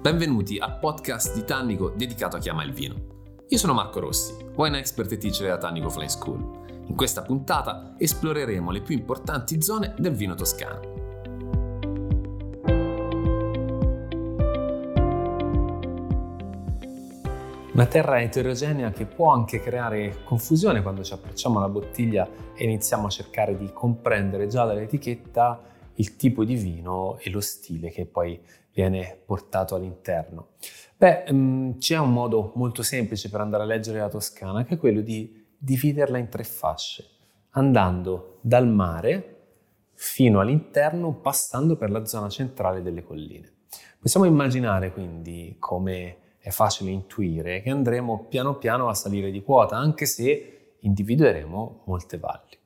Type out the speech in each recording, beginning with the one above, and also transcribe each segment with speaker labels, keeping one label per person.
Speaker 1: Benvenuti al podcast di Tannico dedicato a chi ama il vino. Io sono Marco Rossi, wine expert e teacher della Tannico Flying School. In questa puntata esploreremo le più importanti zone del vino toscano. Una terra eterogenea che può anche creare confusione quando ci approcciamo alla bottiglia e iniziamo a cercare di comprendere già dall'etichetta il tipo di vino e lo stile che poi viene portato all'interno? Beh, um, c'è un modo molto semplice per andare a leggere la Toscana, che è quello di dividerla in tre fasce, andando dal mare fino all'interno, passando per la zona centrale delle colline. Possiamo immaginare quindi, come è facile intuire, che andremo piano piano a salire di quota, anche se individueremo molte valli.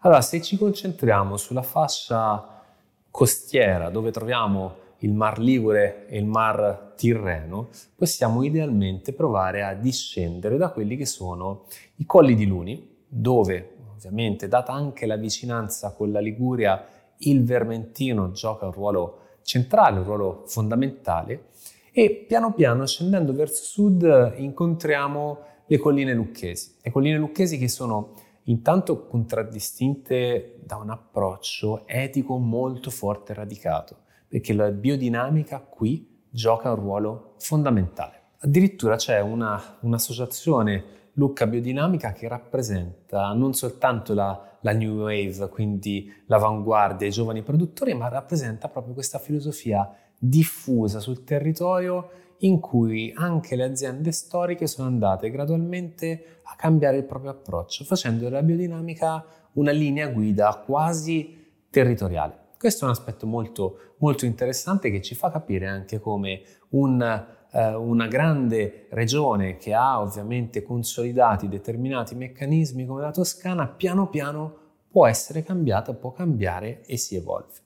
Speaker 1: Allora, se ci concentriamo sulla fascia costiera dove troviamo il Mar Ligure e il Mar Tirreno, possiamo idealmente provare a discendere da quelli che sono i colli di Luni, dove ovviamente, data anche la vicinanza con la Liguria, il Vermentino gioca un ruolo centrale, un ruolo fondamentale, e piano piano scendendo verso sud incontriamo le colline lucchesi. Le colline lucchesi che sono intanto contraddistinte da un approccio etico molto forte e radicato, perché la biodinamica qui gioca un ruolo fondamentale. Addirittura c'è una, un'associazione Lucca Biodinamica che rappresenta non soltanto la, la New Wave, quindi l'avanguardia, i giovani produttori, ma rappresenta proprio questa filosofia diffusa sul territorio in cui anche le aziende storiche sono andate gradualmente a cambiare il proprio approccio, facendo della biodinamica una linea guida quasi territoriale. Questo è un aspetto molto, molto interessante che ci fa capire anche come un, eh, una grande regione che ha ovviamente consolidati determinati meccanismi come la Toscana, piano piano può essere cambiata, può cambiare e si evolve.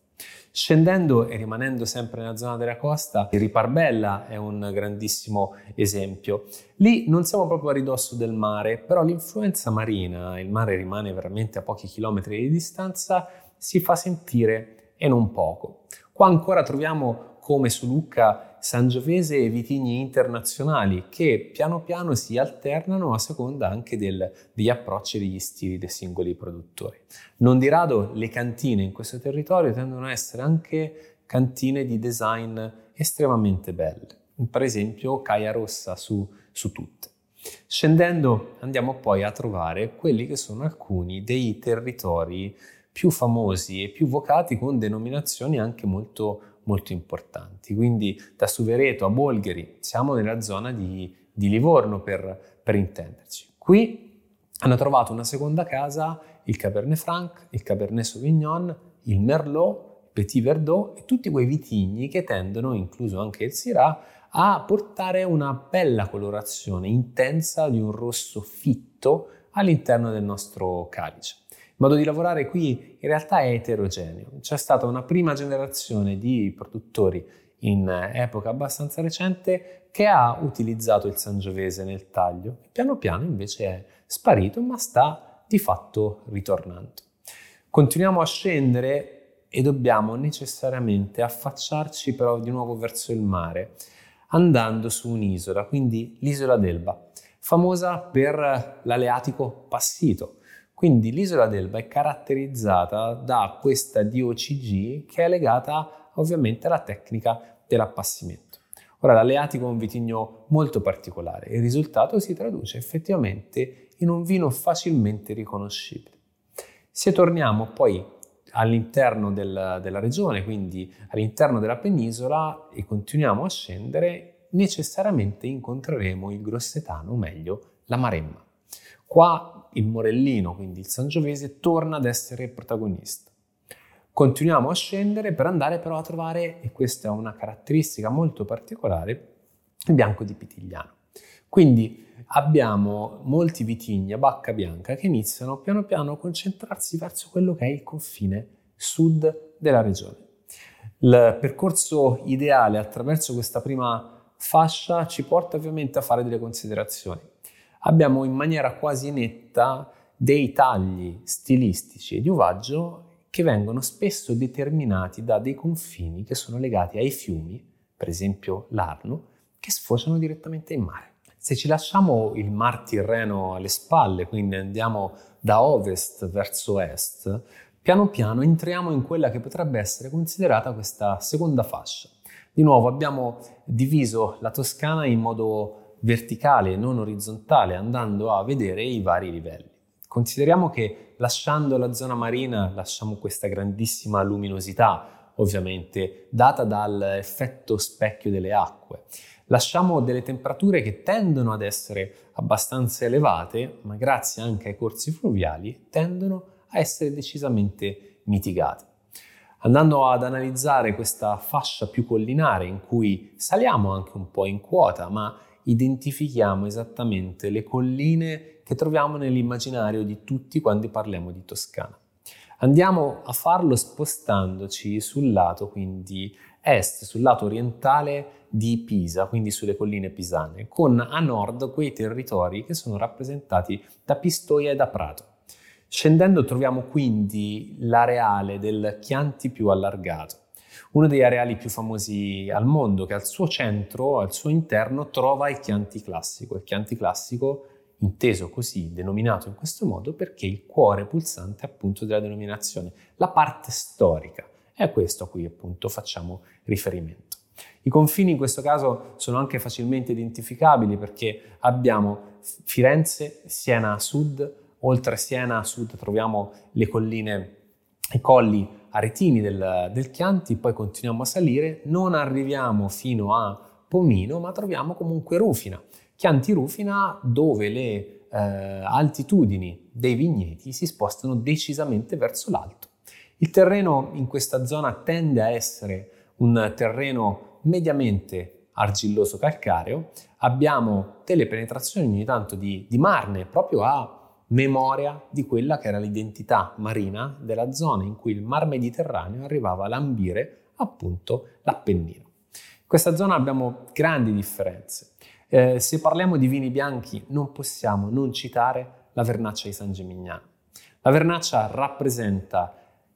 Speaker 1: Scendendo e rimanendo sempre nella zona della costa, il Riparbella è un grandissimo esempio. Lì non siamo proprio a ridosso del mare, però l'influenza marina, il mare rimane veramente a pochi chilometri di distanza, si fa sentire e non poco. Qua ancora troviamo come su Lucca Sangiovese e vitigni internazionali che piano piano si alternano a seconda anche del, degli approcci e degli stili dei singoli produttori. Non di rado le cantine in questo territorio tendono a essere anche cantine di design estremamente belle, per esempio Caia Rossa su, su tutte. Scendendo andiamo poi a trovare quelli che sono alcuni dei territori più famosi e più vocati con denominazioni anche molto molto importanti. Quindi da Suvereto a Bolgheri siamo nella zona di, di Livorno per, per intenderci. Qui hanno trovato una seconda casa il Cabernet Franc, il Cabernet Sauvignon, il Merlot, il Petit Verdot e tutti quei vitigni che tendono, incluso anche il Syrah, a portare una bella colorazione intensa di un rosso fitto all'interno del nostro calice. Modo di lavorare qui in realtà è eterogeneo. C'è stata una prima generazione di produttori in epoca abbastanza recente che ha utilizzato il sangiovese nel taglio. Piano piano invece è sparito, ma sta di fatto ritornando. Continuiamo a scendere e dobbiamo necessariamente affacciarci però di nuovo verso il mare, andando su un'isola, quindi l'isola d'Elba, famosa per l'aleatico passito quindi l'isola d'Elba è caratterizzata da questa DOCG che è legata ovviamente alla tecnica dell'appassimento. Ora l'Aleatico è un vitigno molto particolare il risultato si traduce effettivamente in un vino facilmente riconoscibile. Se torniamo poi all'interno del, della regione, quindi all'interno della penisola e continuiamo a scendere, necessariamente incontreremo il grossetano, o meglio la Maremma. Qua il Morellino, quindi il Sangiovese, torna ad essere protagonista. Continuiamo a scendere per andare però a trovare, e questa è una caratteristica molto particolare, il bianco di Pitigliano. Quindi abbiamo molti vitigni a bacca bianca che iniziano piano piano a concentrarsi verso quello che è il confine sud della regione. Il percorso ideale attraverso questa prima fascia ci porta ovviamente a fare delle considerazioni abbiamo in maniera quasi netta dei tagli stilistici e di uvaggio che vengono spesso determinati da dei confini che sono legati ai fiumi per esempio l'Arno, che sfociano direttamente in mare. Se ci lasciamo il Mar Tirreno alle spalle, quindi andiamo da ovest verso est, piano piano entriamo in quella che potrebbe essere considerata questa seconda fascia. Di nuovo abbiamo diviso la Toscana in modo verticale e non orizzontale, andando a vedere i vari livelli. Consideriamo che lasciando la zona marina lasciamo questa grandissima luminosità, ovviamente data dall'effetto specchio delle acque. Lasciamo delle temperature che tendono ad essere abbastanza elevate, ma grazie anche ai corsi fluviali tendono a essere decisamente mitigate. Andando ad analizzare questa fascia più collinare in cui saliamo anche un po' in quota, ma identifichiamo esattamente le colline che troviamo nell'immaginario di tutti quando parliamo di Toscana. Andiamo a farlo spostandoci sul lato quindi est, sul lato orientale di Pisa, quindi sulle colline pisane, con a nord quei territori che sono rappresentati da Pistoia e da Prato. Scendendo troviamo quindi l'areale del Chianti più allargato, uno degli areali più famosi al mondo che al suo centro, al suo interno, trova il Chianti classico. Il Chianti classico inteso così, denominato in questo modo, perché il cuore pulsante appunto della denominazione, la parte storica. È a questo a cui appunto facciamo riferimento. I confini in questo caso sono anche facilmente identificabili perché abbiamo Firenze, Siena a sud, oltre Siena a sud troviamo le colline, i colli aretini del, del Chianti, poi continuiamo a salire, non arriviamo fino a Pomino, ma troviamo comunque Rufina. Chianti Rufina dove le eh, altitudini dei vigneti si spostano decisamente verso l'alto. Il terreno in questa zona tende a essere un terreno mediamente argilloso calcareo, abbiamo delle penetrazioni ogni tanto di, di marne proprio a memoria di quella che era l'identità marina della zona in cui il mar Mediterraneo arrivava a lambire appunto l'Appennino. In questa zona abbiamo grandi differenze. Eh, se parliamo di vini bianchi non possiamo non citare la vernaccia di San Gimignano. La vernaccia rappresenta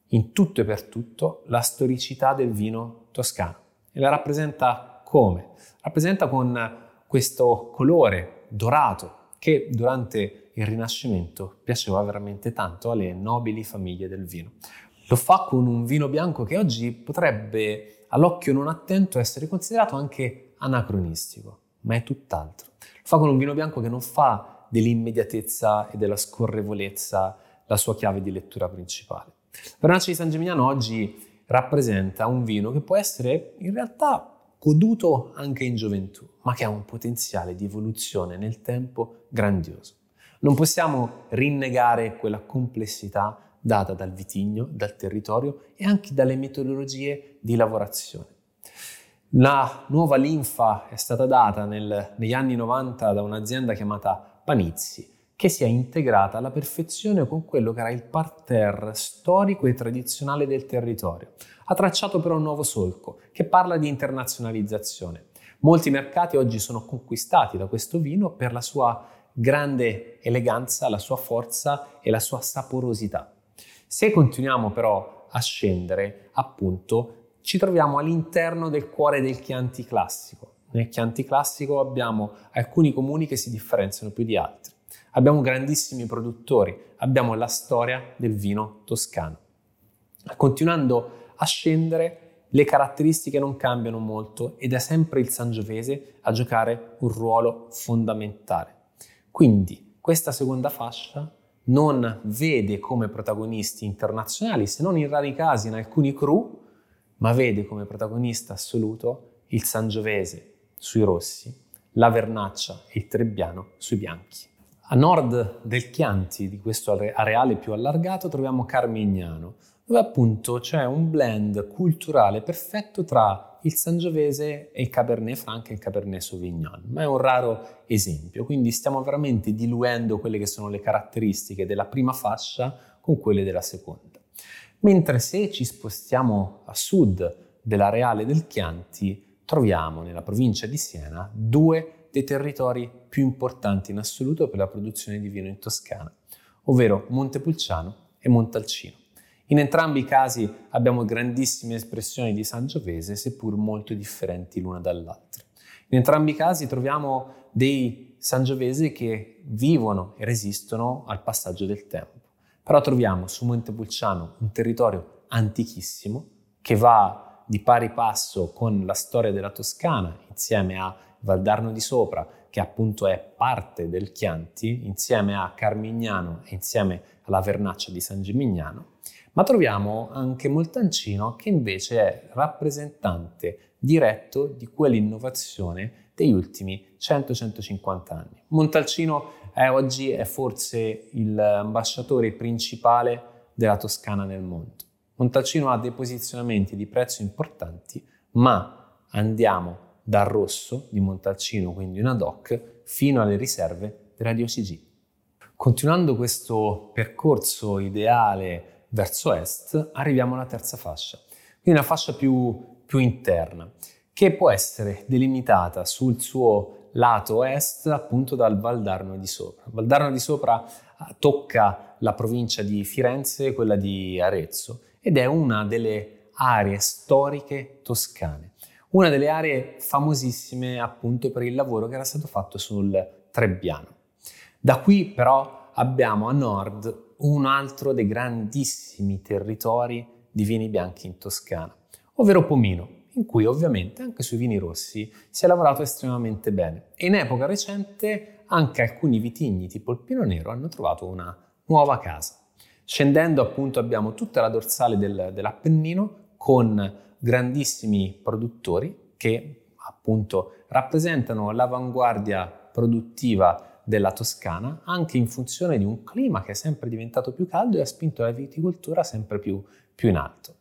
Speaker 1: in tutto e per tutto la storicità del vino toscano e la rappresenta come? Rappresenta con questo colore dorato che durante il Rinascimento piaceva veramente tanto alle nobili famiglie del vino. Lo fa con un vino bianco che oggi potrebbe, all'occhio non attento, essere considerato anche anacronistico, ma è tutt'altro. Lo fa con un vino bianco che non fa dell'immediatezza e della scorrevolezza la sua chiave di lettura principale. Vernaccia di San Gimignano oggi rappresenta un vino che può essere in realtà goduto anche in gioventù, ma che ha un potenziale di evoluzione nel tempo grandioso. Non possiamo rinnegare quella complessità data dal vitigno, dal territorio e anche dalle metodologie di lavorazione. La nuova linfa è stata data nel, negli anni 90 da un'azienda chiamata Panizzi, che si è integrata alla perfezione con quello che era il parterre storico e tradizionale del territorio. Ha tracciato però un nuovo solco che parla di internazionalizzazione. Molti mercati oggi sono conquistati da questo vino per la sua grande eleganza, la sua forza e la sua saporosità. Se continuiamo però a scendere, appunto, ci troviamo all'interno del cuore del Chianti classico. Nel Chianti classico abbiamo alcuni comuni che si differenziano più di altri. Abbiamo grandissimi produttori, abbiamo la storia del vino toscano. Continuando a scendere, le caratteristiche non cambiano molto ed è sempre il Sangiovese a giocare un ruolo fondamentale. Quindi questa seconda fascia non vede come protagonisti internazionali, se non in rari casi in alcuni cru, ma vede come protagonista assoluto il Sangiovese sui rossi, la Vernaccia e il Trebbiano sui bianchi. A nord del Chianti, di questo areale più allargato, troviamo Carmignano, dove appunto c'è un blend culturale perfetto tra il Sangiovese e il Cabernet Franc e il Cabernet Sauvignon, ma è un raro esempio, quindi stiamo veramente diluendo quelle che sono le caratteristiche della prima fascia con quelle della seconda. Mentre se ci spostiamo a sud dell'areale del Chianti, troviamo nella provincia di Siena due dei territori più importanti in assoluto per la produzione di vino in Toscana, ovvero Montepulciano e Montalcino. In entrambi i casi abbiamo grandissime espressioni di Sangiovese, seppur molto differenti l'una dall'altra. In entrambi i casi troviamo dei Sangiovese che vivono e resistono al passaggio del tempo. Però troviamo su Montepulciano un territorio antichissimo che va di pari passo con la storia della Toscana insieme a Valdarno di Sopra, che appunto è parte del Chianti, insieme a Carmignano e insieme alla Vernaccia di San Gimignano, ma troviamo anche Moltancino che invece è rappresentante diretto di quell'innovazione degli ultimi 100-150 anni. Montalcino è oggi è forse l'ambasciatore principale della Toscana nel mondo. Montalcino ha dei posizionamenti di prezzo importanti, ma andiamo dal rosso di Montalcino, quindi una DOC, fino alle riserve della DOCG. Continuando questo percorso ideale verso est, arriviamo alla terza fascia, quindi una fascia più, più interna, che può essere delimitata sul suo lato est appunto dal Valdarno di Sopra. Valdarno di Sopra ah, tocca la provincia di Firenze quella di Arezzo ed è una delle aree storiche toscane una delle aree famosissime appunto per il lavoro che era stato fatto sul Trebbiano. Da qui però abbiamo a nord un altro dei grandissimi territori di vini bianchi in Toscana, ovvero Pomino, in cui ovviamente anche sui vini rossi si è lavorato estremamente bene e in epoca recente anche alcuni vitigni tipo il Pino Nero hanno trovato una nuova casa. Scendendo appunto abbiamo tutta la dorsale del, dell'Appennino con grandissimi produttori che appunto rappresentano l'avanguardia produttiva della Toscana anche in funzione di un clima che è sempre diventato più caldo e ha spinto la viticoltura sempre più, più in alto.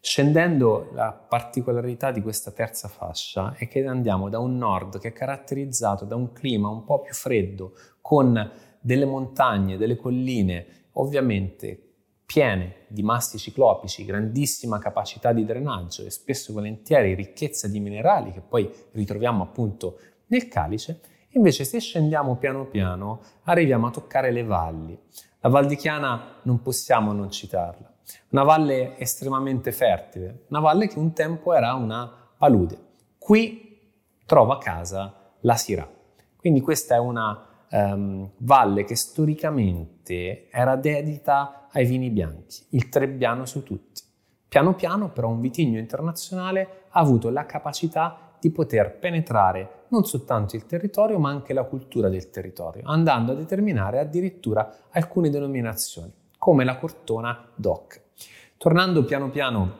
Speaker 1: Scendendo, la particolarità di questa terza fascia è che andiamo da un nord che è caratterizzato da un clima un po' più freddo, con delle montagne, delle colline, ovviamente piene di massi ciclopici, grandissima capacità di drenaggio e spesso e volentieri ricchezza di minerali che poi ritroviamo appunto nel calice, invece se scendiamo piano piano arriviamo a toccare le valli. La Val di Chiana non possiamo non citarla, una valle estremamente fertile, una valle che un tempo era una palude. Qui trova casa la Sirà. Quindi questa è una um, valle che storicamente era dedita ai vini bianchi, il Trebbiano su tutti. Piano piano però un vitigno internazionale ha avuto la capacità di poter penetrare non soltanto il territorio ma anche la cultura del territorio, andando a determinare addirittura alcune denominazioni, come la Cortona DOC. Tornando piano piano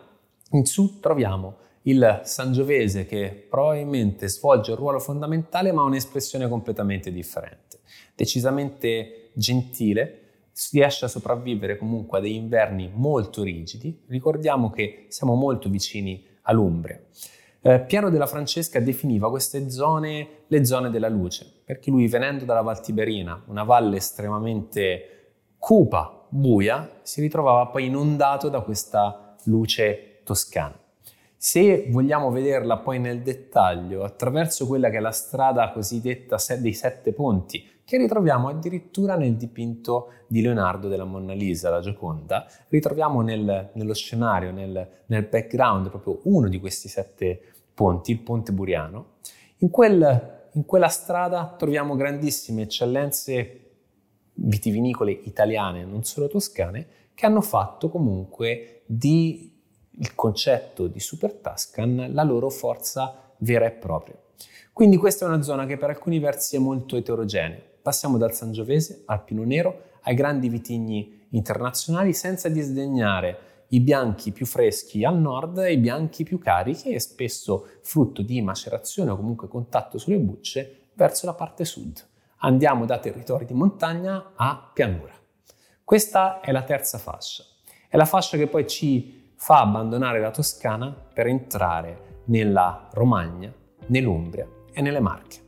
Speaker 1: in su troviamo il Sangiovese che probabilmente svolge un ruolo fondamentale ma un'espressione completamente differente, decisamente gentile, riesce a sopravvivere comunque a dei inverni molto rigidi. Ricordiamo che siamo molto vicini all'Umbria. Eh, Piero della Francesca definiva queste zone le zone della luce, perché lui venendo dalla Val Tiberina, una valle estremamente cupa, buia, si ritrovava poi inondato da questa luce toscana. Se vogliamo vederla poi nel dettaglio, attraverso quella che è la strada cosiddetta dei sette ponti, che ritroviamo addirittura nel dipinto di Leonardo della Monna Lisa, la Gioconda, ritroviamo nel, nello scenario, nel, nel, background, proprio uno di questi sette ponti, il Ponte Buriano. In, quel, in quella strada troviamo grandissime eccellenze vitivinicole italiane, non solo toscane, che hanno fatto comunque di il concetto di Super Tuscan la loro forza vera e propria. Quindi questa è una zona che per alcuni versi è molto eterogenea. Passiamo dal Sangiovese al Pino Nero ai grandi vitigni internazionali senza disdegnare i bianchi più freschi al nord e i bianchi più carichi e spesso frutto di macerazione o comunque contatto sulle bucce verso la parte sud. Andiamo da territori di montagna a pianura. Questa è la terza fascia. È la fascia che poi ci fa abbandonare la Toscana per entrare nella Romagna, nell'Umbria e nelle Marche.